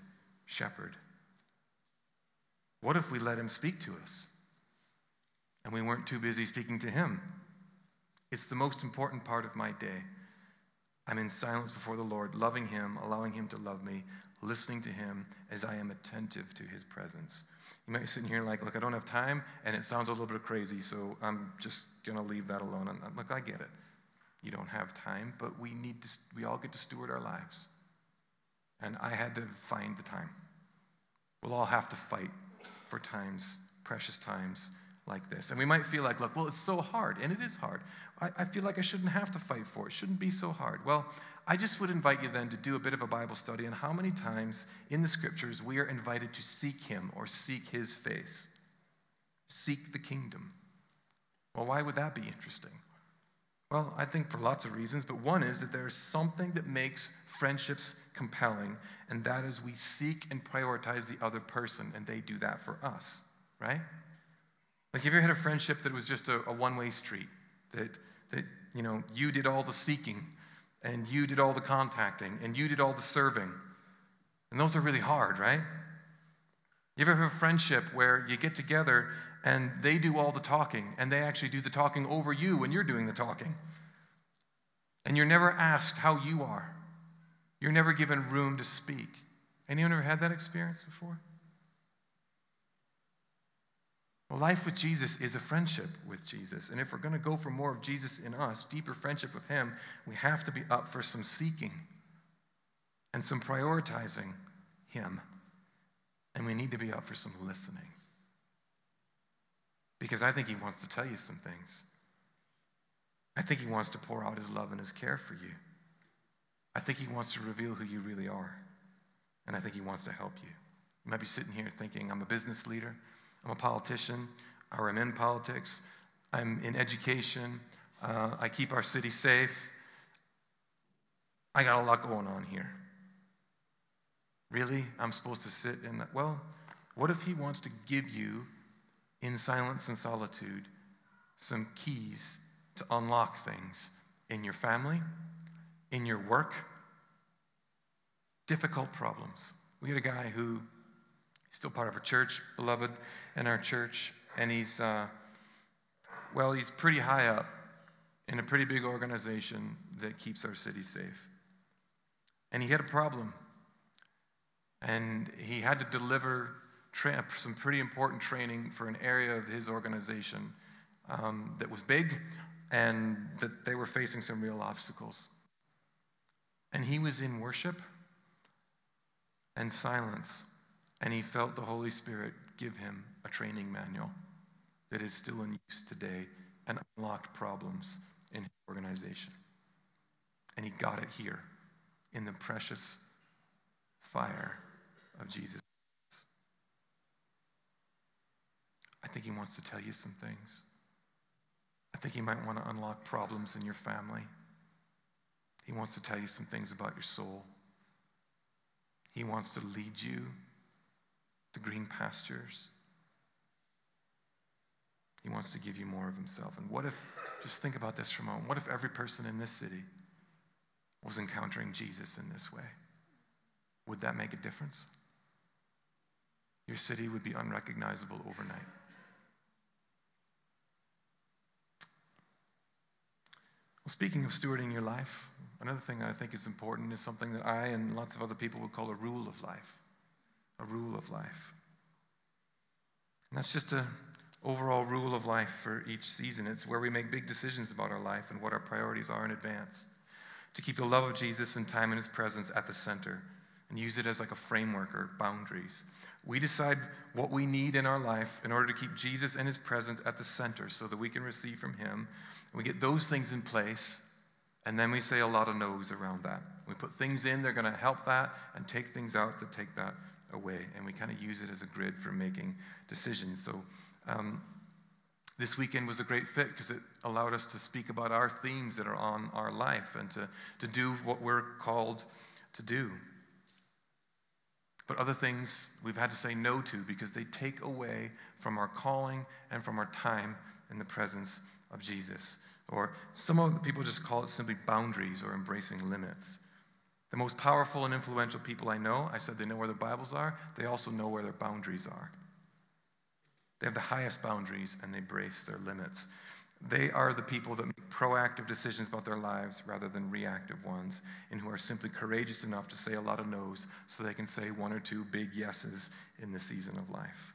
Shepherd? What if we let him speak to us and we weren't too busy speaking to him? It's the most important part of my day. I'm in silence before the Lord, loving Him, allowing Him to love me, listening to Him as I am attentive to His presence. You might be sitting here like, look, I don't have time, and it sounds a little bit crazy, so I'm just going to leave that alone. And look, I get it. You don't have time, but we need to, we all get to steward our lives. And I had to find the time. We'll all have to fight for times, precious times like this. And we might feel like, look, well, it's so hard, and it is hard. I, I, feel like I shouldn't have to fight for it. It shouldn't be so hard. Well, I just would invite you then to do a bit of a Bible study on how many times in the scriptures we are invited to seek Him or seek His face. Seek the kingdom. Well, why would that be interesting? Well, I think for lots of reasons, but one is that there's something that makes friendships compelling, and that is we seek and prioritize the other person, and they do that for us, right? Like, have you ever had a friendship that was just a, a one way street? That, that, you know, you did all the seeking, and you did all the contacting, and you did all the serving. And those are really hard, right? You ever have a friendship where you get together and they do all the talking, and they actually do the talking over you when you're doing the talking? And you're never asked how you are. You're never given room to speak. Anyone ever had that experience before? Well, life with Jesus is a friendship with Jesus. And if we're going to go for more of Jesus in us, deeper friendship with Him, we have to be up for some seeking and some prioritizing Him. And we need to be up for some listening. Because I think He wants to tell you some things. I think He wants to pour out His love and His care for you. I think He wants to reveal who you really are. And I think He wants to help you. You might be sitting here thinking, I'm a business leader. I'm a politician, or I'm in politics, I'm in education, uh, I keep our city safe. I got a lot going on here. Really? I'm supposed to sit in that? Well, what if He wants to give you, in silence and solitude, some keys to unlock things in your family, in your work? Difficult problems. We had a guy who still part of our church, beloved in our church, and he's, uh, well, he's pretty high up in a pretty big organization that keeps our city safe. And he had a problem. And he had to deliver tra- some pretty important training for an area of his organization um, that was big and that they were facing some real obstacles. And he was in worship and silence and he felt the Holy Spirit give him a training manual that is still in use today and unlocked problems in his organization. And he got it here in the precious fire of Jesus. I think he wants to tell you some things. I think he might want to unlock problems in your family. He wants to tell you some things about your soul. He wants to lead you to green pastures. He wants to give you more of himself. And what if, just think about this for a moment, what if every person in this city was encountering Jesus in this way? Would that make a difference? your city would be unrecognizable overnight. Well, speaking of stewarding your life, another thing I think is important is something that I and lots of other people would call a rule of life. A rule of life. And that's just an overall rule of life for each season. It's where we make big decisions about our life and what our priorities are in advance. To keep the love of Jesus and time in His presence at the center and use it as like a framework or boundaries. We decide what we need in our life in order to keep Jesus and His presence at the center so that we can receive from Him. We get those things in place, and then we say a lot of no's around that. We put things in, they're going to help that, and take things out that take that away. And we kind of use it as a grid for making decisions. So, um, this weekend was a great fit because it allowed us to speak about our themes that are on our life and to, to do what we're called to do. But other things we've had to say no to because they take away from our calling and from our time in the presence of Jesus. Or some of the people just call it simply boundaries or embracing limits. The most powerful and influential people I know, I said they know where their Bibles are, they also know where their boundaries are. They have the highest boundaries and they brace their limits. They are the people that make proactive decisions about their lives rather than reactive ones, and who are simply courageous enough to say a lot of no's so they can say one or two big yeses in the season of life.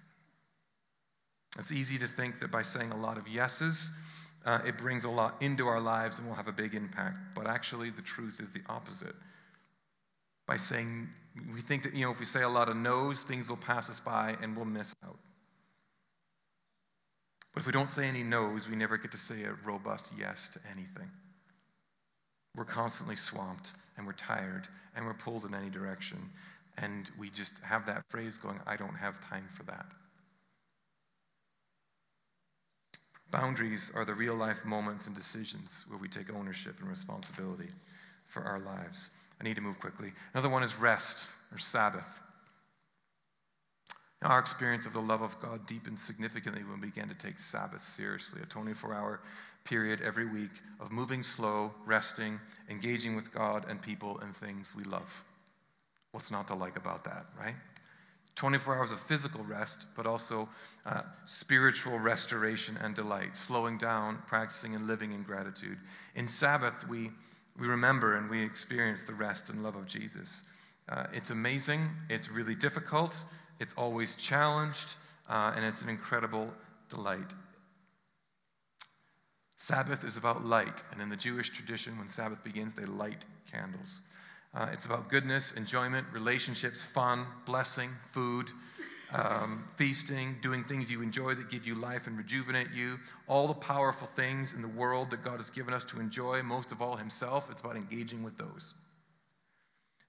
It's easy to think that by saying a lot of yeses, uh, it brings a lot into our lives and will have a big impact. But actually, the truth is the opposite. By saying, we think that, you know, if we say a lot of no's, things will pass us by and we'll miss out. But if we don't say any no's, we never get to say a robust yes to anything. We're constantly swamped and we're tired and we're pulled in any direction. And we just have that phrase going, I don't have time for that. Boundaries are the real life moments and decisions where we take ownership and responsibility for our lives. I need to move quickly. Another one is rest or Sabbath. Our experience of the love of God deepened significantly when we began to take Sabbath seriously, a 24 hour period every week of moving slow, resting, engaging with God and people and things we love. What's not to like about that, right? 24 hours of physical rest, but also uh, spiritual restoration and delight, slowing down, practicing, and living in gratitude. In Sabbath, we, we remember and we experience the rest and love of Jesus. Uh, it's amazing, it's really difficult, it's always challenged, uh, and it's an incredible delight. Sabbath is about light, and in the Jewish tradition, when Sabbath begins, they light candles. Uh, it's about goodness, enjoyment, relationships, fun, blessing, food, um, feasting, doing things you enjoy that give you life and rejuvenate you. All the powerful things in the world that God has given us to enjoy, most of all Himself, it's about engaging with those.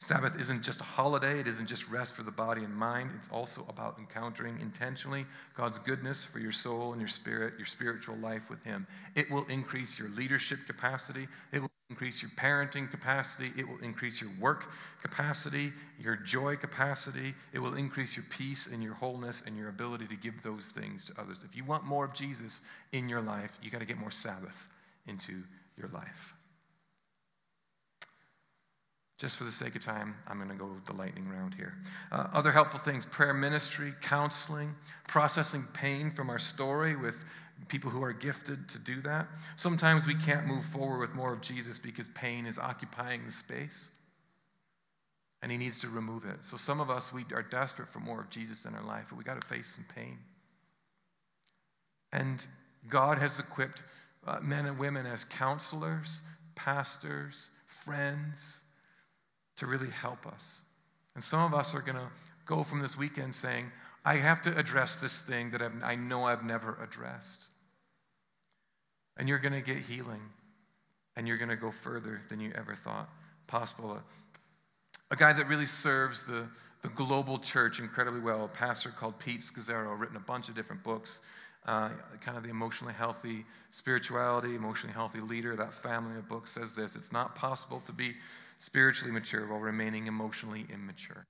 Sabbath isn't just a holiday, it isn't just rest for the body and mind. It's also about encountering intentionally God's goodness for your soul and your spirit, your spiritual life with Him. It will increase your leadership capacity, it will increase your parenting capacity, it will increase your work capacity, your joy capacity, it will increase your peace and your wholeness and your ability to give those things to others. If you want more of Jesus in your life, you got to get more Sabbath into your life. Just for the sake of time, I'm going to go with the lightning round here. Uh, other helpful things prayer ministry, counseling, processing pain from our story with people who are gifted to do that. Sometimes we can't move forward with more of Jesus because pain is occupying the space and he needs to remove it. So some of us, we are desperate for more of Jesus in our life, but we got to face some pain. And God has equipped uh, men and women as counselors, pastors, friends to really help us. And some of us are going to go from this weekend saying, I have to address this thing that I've, i know I've never addressed. And you're going to get healing. And you're going to go further than you ever thought possible. A, a guy that really serves the, the global church incredibly well, a pastor called Pete Scazzero, written a bunch of different books. Uh, kind of the emotionally healthy spirituality, emotionally healthy leader. That family of books says this It's not possible to be spiritually mature while remaining emotionally immature.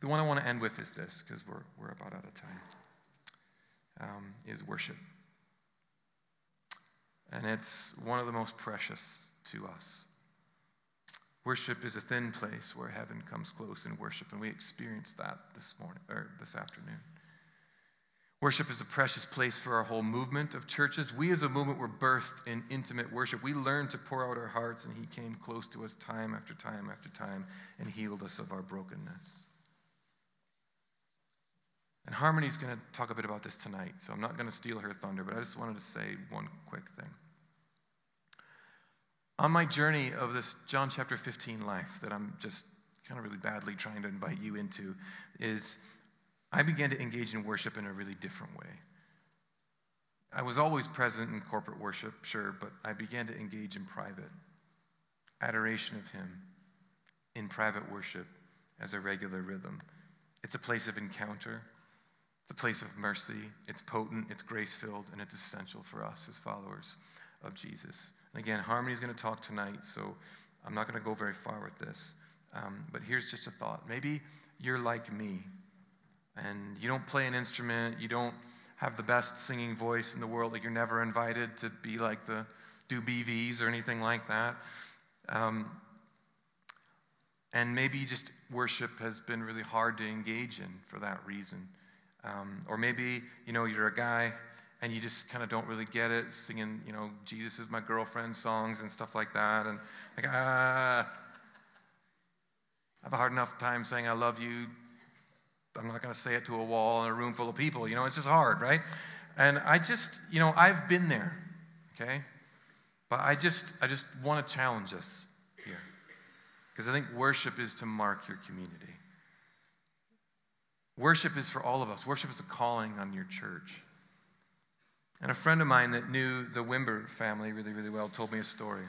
The one I want to end with is this, because we're, we're about out of time, um, is worship. And it's one of the most precious to us. Worship is a thin place where heaven comes close in worship, and we experienced that this morning or this afternoon. Worship is a precious place for our whole movement of churches. We as a movement were birthed in intimate worship. We learned to pour out our hearts, and He came close to us time after time after time and healed us of our brokenness. And Harmony's going to talk a bit about this tonight, so I'm not going to steal her thunder, but I just wanted to say one quick thing. On my journey of this John chapter 15 life that I'm just kind of really badly trying to invite you into, is I began to engage in worship in a really different way. I was always present in corporate worship, sure, but I began to engage in private adoration of Him in private worship as a regular rhythm. It's a place of encounter, it's a place of mercy, it's potent, it's grace filled, and it's essential for us as followers of Jesus. And again, Harmony is going to talk tonight, so I'm not going to go very far with this. Um, but here's just a thought. Maybe you're like me and you don't play an instrument, you don't have the best singing voice in the world, like you're never invited to be like the do BVs or anything like that. Um, and maybe just worship has been really hard to engage in for that reason. Um, or maybe, you know, you're a guy and you just kind of don't really get it, singing, you know, Jesus is my girlfriend songs and stuff like that. And like, ah, I have a hard enough time saying I love you I'm not going to say it to a wall in a room full of people. You know, it's just hard, right? And I just, you know, I've been there, okay? But I just, I just want to challenge us here. Because I think worship is to mark your community. Worship is for all of us. Worship is a calling on your church. And a friend of mine that knew the Wimber family really, really well told me a story.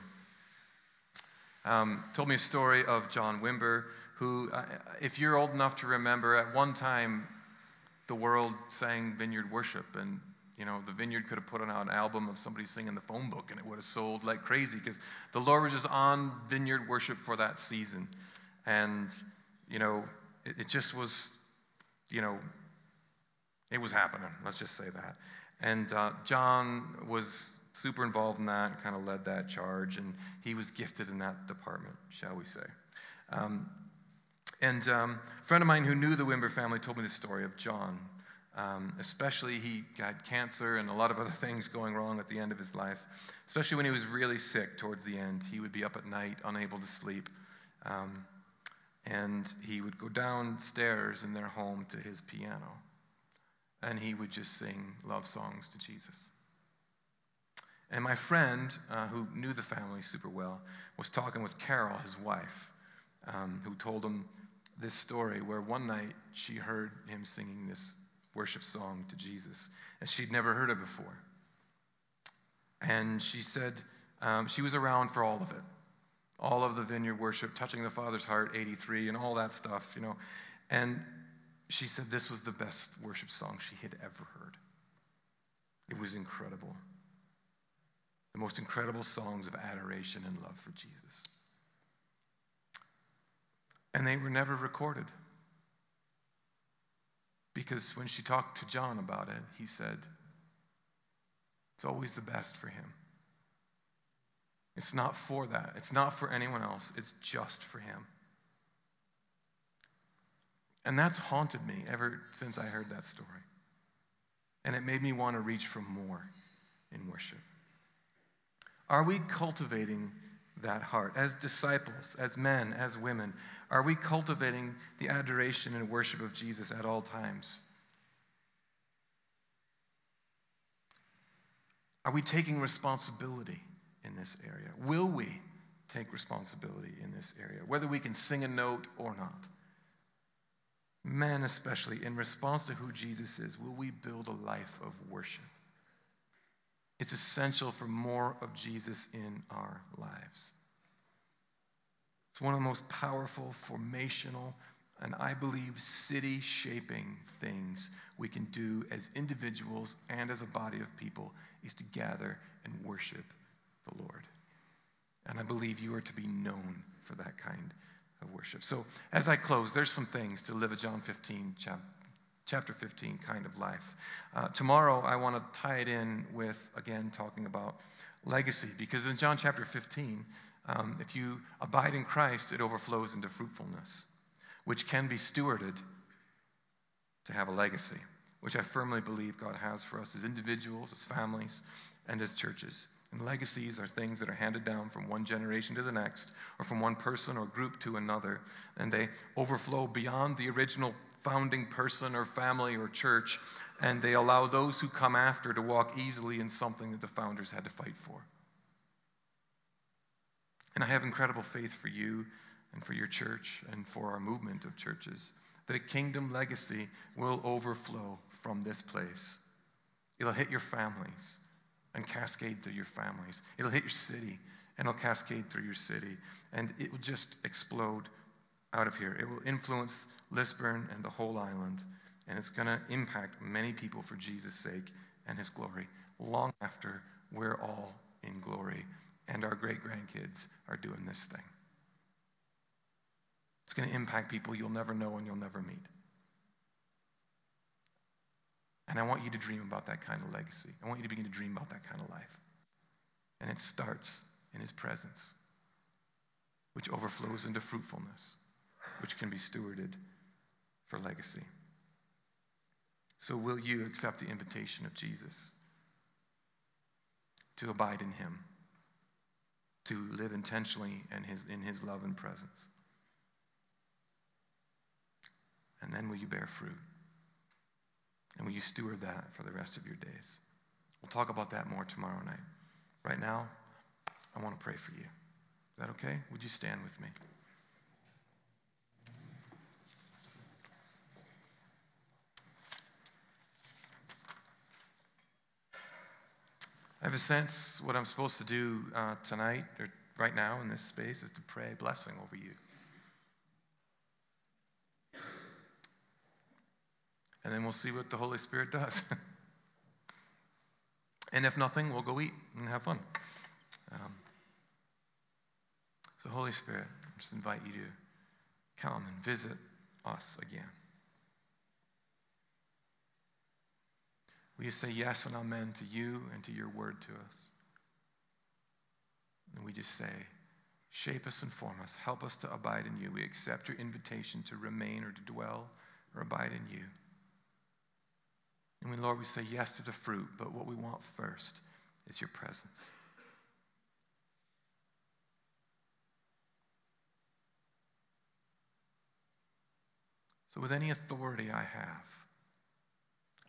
Um, told me a story of John Wimber, who, uh, if you're old enough to remember, at one time the world sang vineyard worship, and you know the vineyard could have put on an album of somebody singing the phone book, and it would have sold like crazy because the Lord was just on vineyard worship for that season, and you know it, it just was, you know, it was happening. Let's just say that. And uh, John was super involved in that kind of led that charge, and he was gifted in that department, shall we say. Um, and um, a friend of mine who knew the Wimber family told me the story of John. Um, especially, he got cancer and a lot of other things going wrong at the end of his life. Especially when he was really sick towards the end. He would be up at night, unable to sleep. Um, and he would go downstairs in their home to his piano. And he would just sing love songs to Jesus. And my friend, uh, who knew the family super well, was talking with Carol, his wife, um, who told him this story where one night she heard him singing this worship song to Jesus, and she'd never heard it before. And she said um, she was around for all of it all of the vineyard worship, touching the Father's heart, 83, and all that stuff, you know. And she said this was the best worship song she had ever heard. It was incredible. The most incredible songs of adoration and love for Jesus. And they were never recorded. Because when she talked to John about it, he said, it's always the best for him. It's not for that. It's not for anyone else. It's just for him. And that's haunted me ever since I heard that story. And it made me want to reach for more in worship. Are we cultivating that heart? As disciples, as men, as women, are we cultivating the adoration and worship of Jesus at all times? Are we taking responsibility in this area? Will we take responsibility in this area, whether we can sing a note or not? Men, especially, in response to who Jesus is, will we build a life of worship? It's essential for more of Jesus in our lives. It's one of the most powerful, formational, and I believe city shaping things we can do as individuals and as a body of people is to gather and worship the Lord. And I believe you are to be known for that kind of worship. So, as I close, there's some things to live a John 15 chapter chapter 15 kind of life. Uh, tomorrow, I want to tie it in with, again, talking about legacy, because in John chapter 15, Um, if you abide in Christ, it overflows into fruitfulness, which can be stewarded to have a legacy, which I firmly believe God has for us as individuals, as families, and as churches. And legacies are things that are handed down from one generation to the next, or from one person or group to another, and they overflow beyond the original founding person or family or church, and they allow those who come after to walk easily in something that the founders had to fight for. And I have incredible faith for you and for your church and for our movement of churches that a kingdom legacy will overflow from this place. It'll hit your families and cascade through your families. It'll hit your city and it'll cascade through your city. And it will just explode out of here. It will influence Lisburn and the whole island. And it's going to impact many people for Jesus' sake and his glory long after we're all in glory and our great grandkids are doing this thing. It's going to impact people you'll never know and you'll never meet. And I want you to dream about that kind of legacy. I want you to begin to dream about that kind of life. And it starts in His presence, which overflows into fruitfulness, which can be stewarded for legacy. So, will you accept the invitation of Jesus to abide in Him, to live intentionally in His, in his love and presence? And then will you bear fruit? And will you steward that for the rest of your days? We'll talk about that more tomorrow night. Right now, I want to pray for you. Is that okay? Would you stand with me? I have a sense what I'm supposed to do uh, tonight or right now in this space is to pray blessing over you. and then we'll see what the Holy Spirit does. and if nothing, we'll go eat and have fun. Um, so, Holy Spirit, I just invite you to come and visit us again. You say yes and amen to you and to your word to us? And we just say, shape us and form us. Help us to abide in you. We accept your invitation to remain or to dwell or abide in you. And we, Lord, we say yes to the fruit, but what we want first is your presence. So, with any authority I have,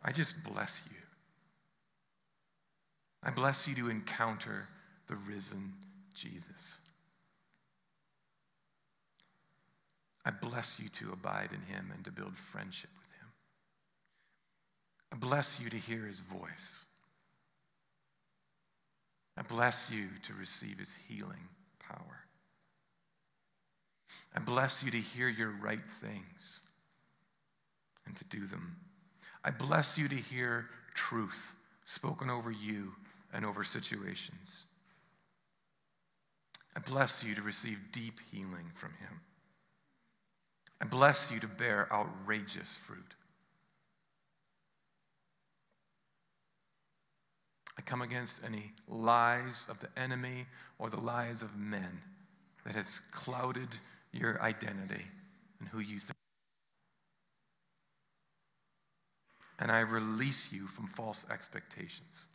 I just bless you. I bless you to encounter the risen Jesus. I bless you to abide in him and to build friendship with him. I bless you to hear his voice. I bless you to receive his healing power. I bless you to hear your right things and to do them. I bless you to hear truth spoken over you and over situations. I bless you to receive deep healing from him. I bless you to bear outrageous fruit. I come against any lies of the enemy or the lies of men that has clouded your identity and who you think. And I release you from false expectations.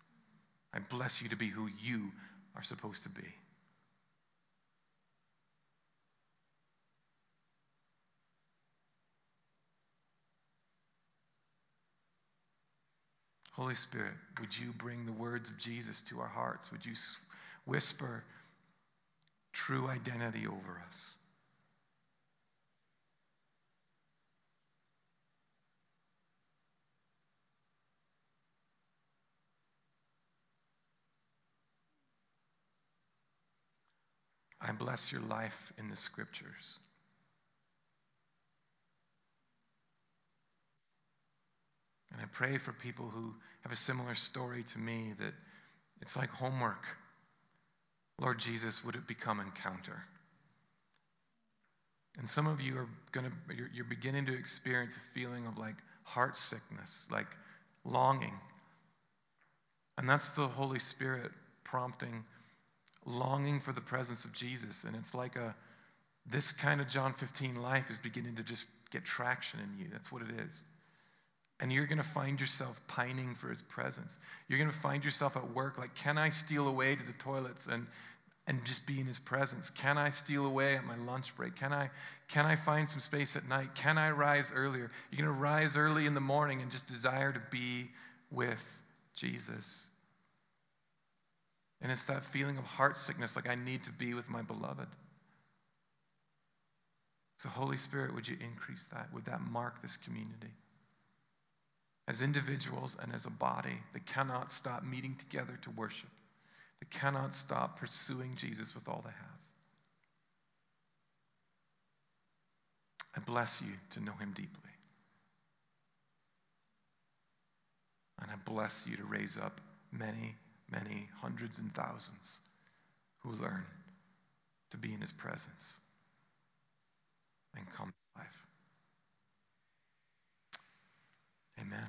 I bless you to be who you are supposed to be. Holy Spirit, would you bring the words of Jesus to our hearts? Would you whisper true identity over us? I bless your life in the scriptures. And I pray for people who have a similar story to me that it's like homework. Lord Jesus, would it become encounter? And some of you are going to, you're, you're beginning to experience a feeling of like heart sickness, like longing. And that's the Holy Spirit prompting longing for the presence of Jesus. And it's like a, this kind of John 15 life is beginning to just get traction in you. That's what it is. And you're going to find yourself pining for his presence. You're going to find yourself at work like, can I steal away to the toilets and, and just be in his presence? Can I steal away at my lunch break? Can I, can I find some space at night? Can I rise earlier? You're going to rise early in the morning and just desire to be with Jesus. And it's that feeling of heart sickness like I need to be with my beloved. So, Holy Spirit, would you increase that? Would that mark this community? As individuals and as a body that cannot stop meeting together to worship, that cannot stop pursuing Jesus with all they have. I bless you to know him deeply. And I bless you to raise up many, many hundreds and thousands who learn to be in his presence and come to life. Amen.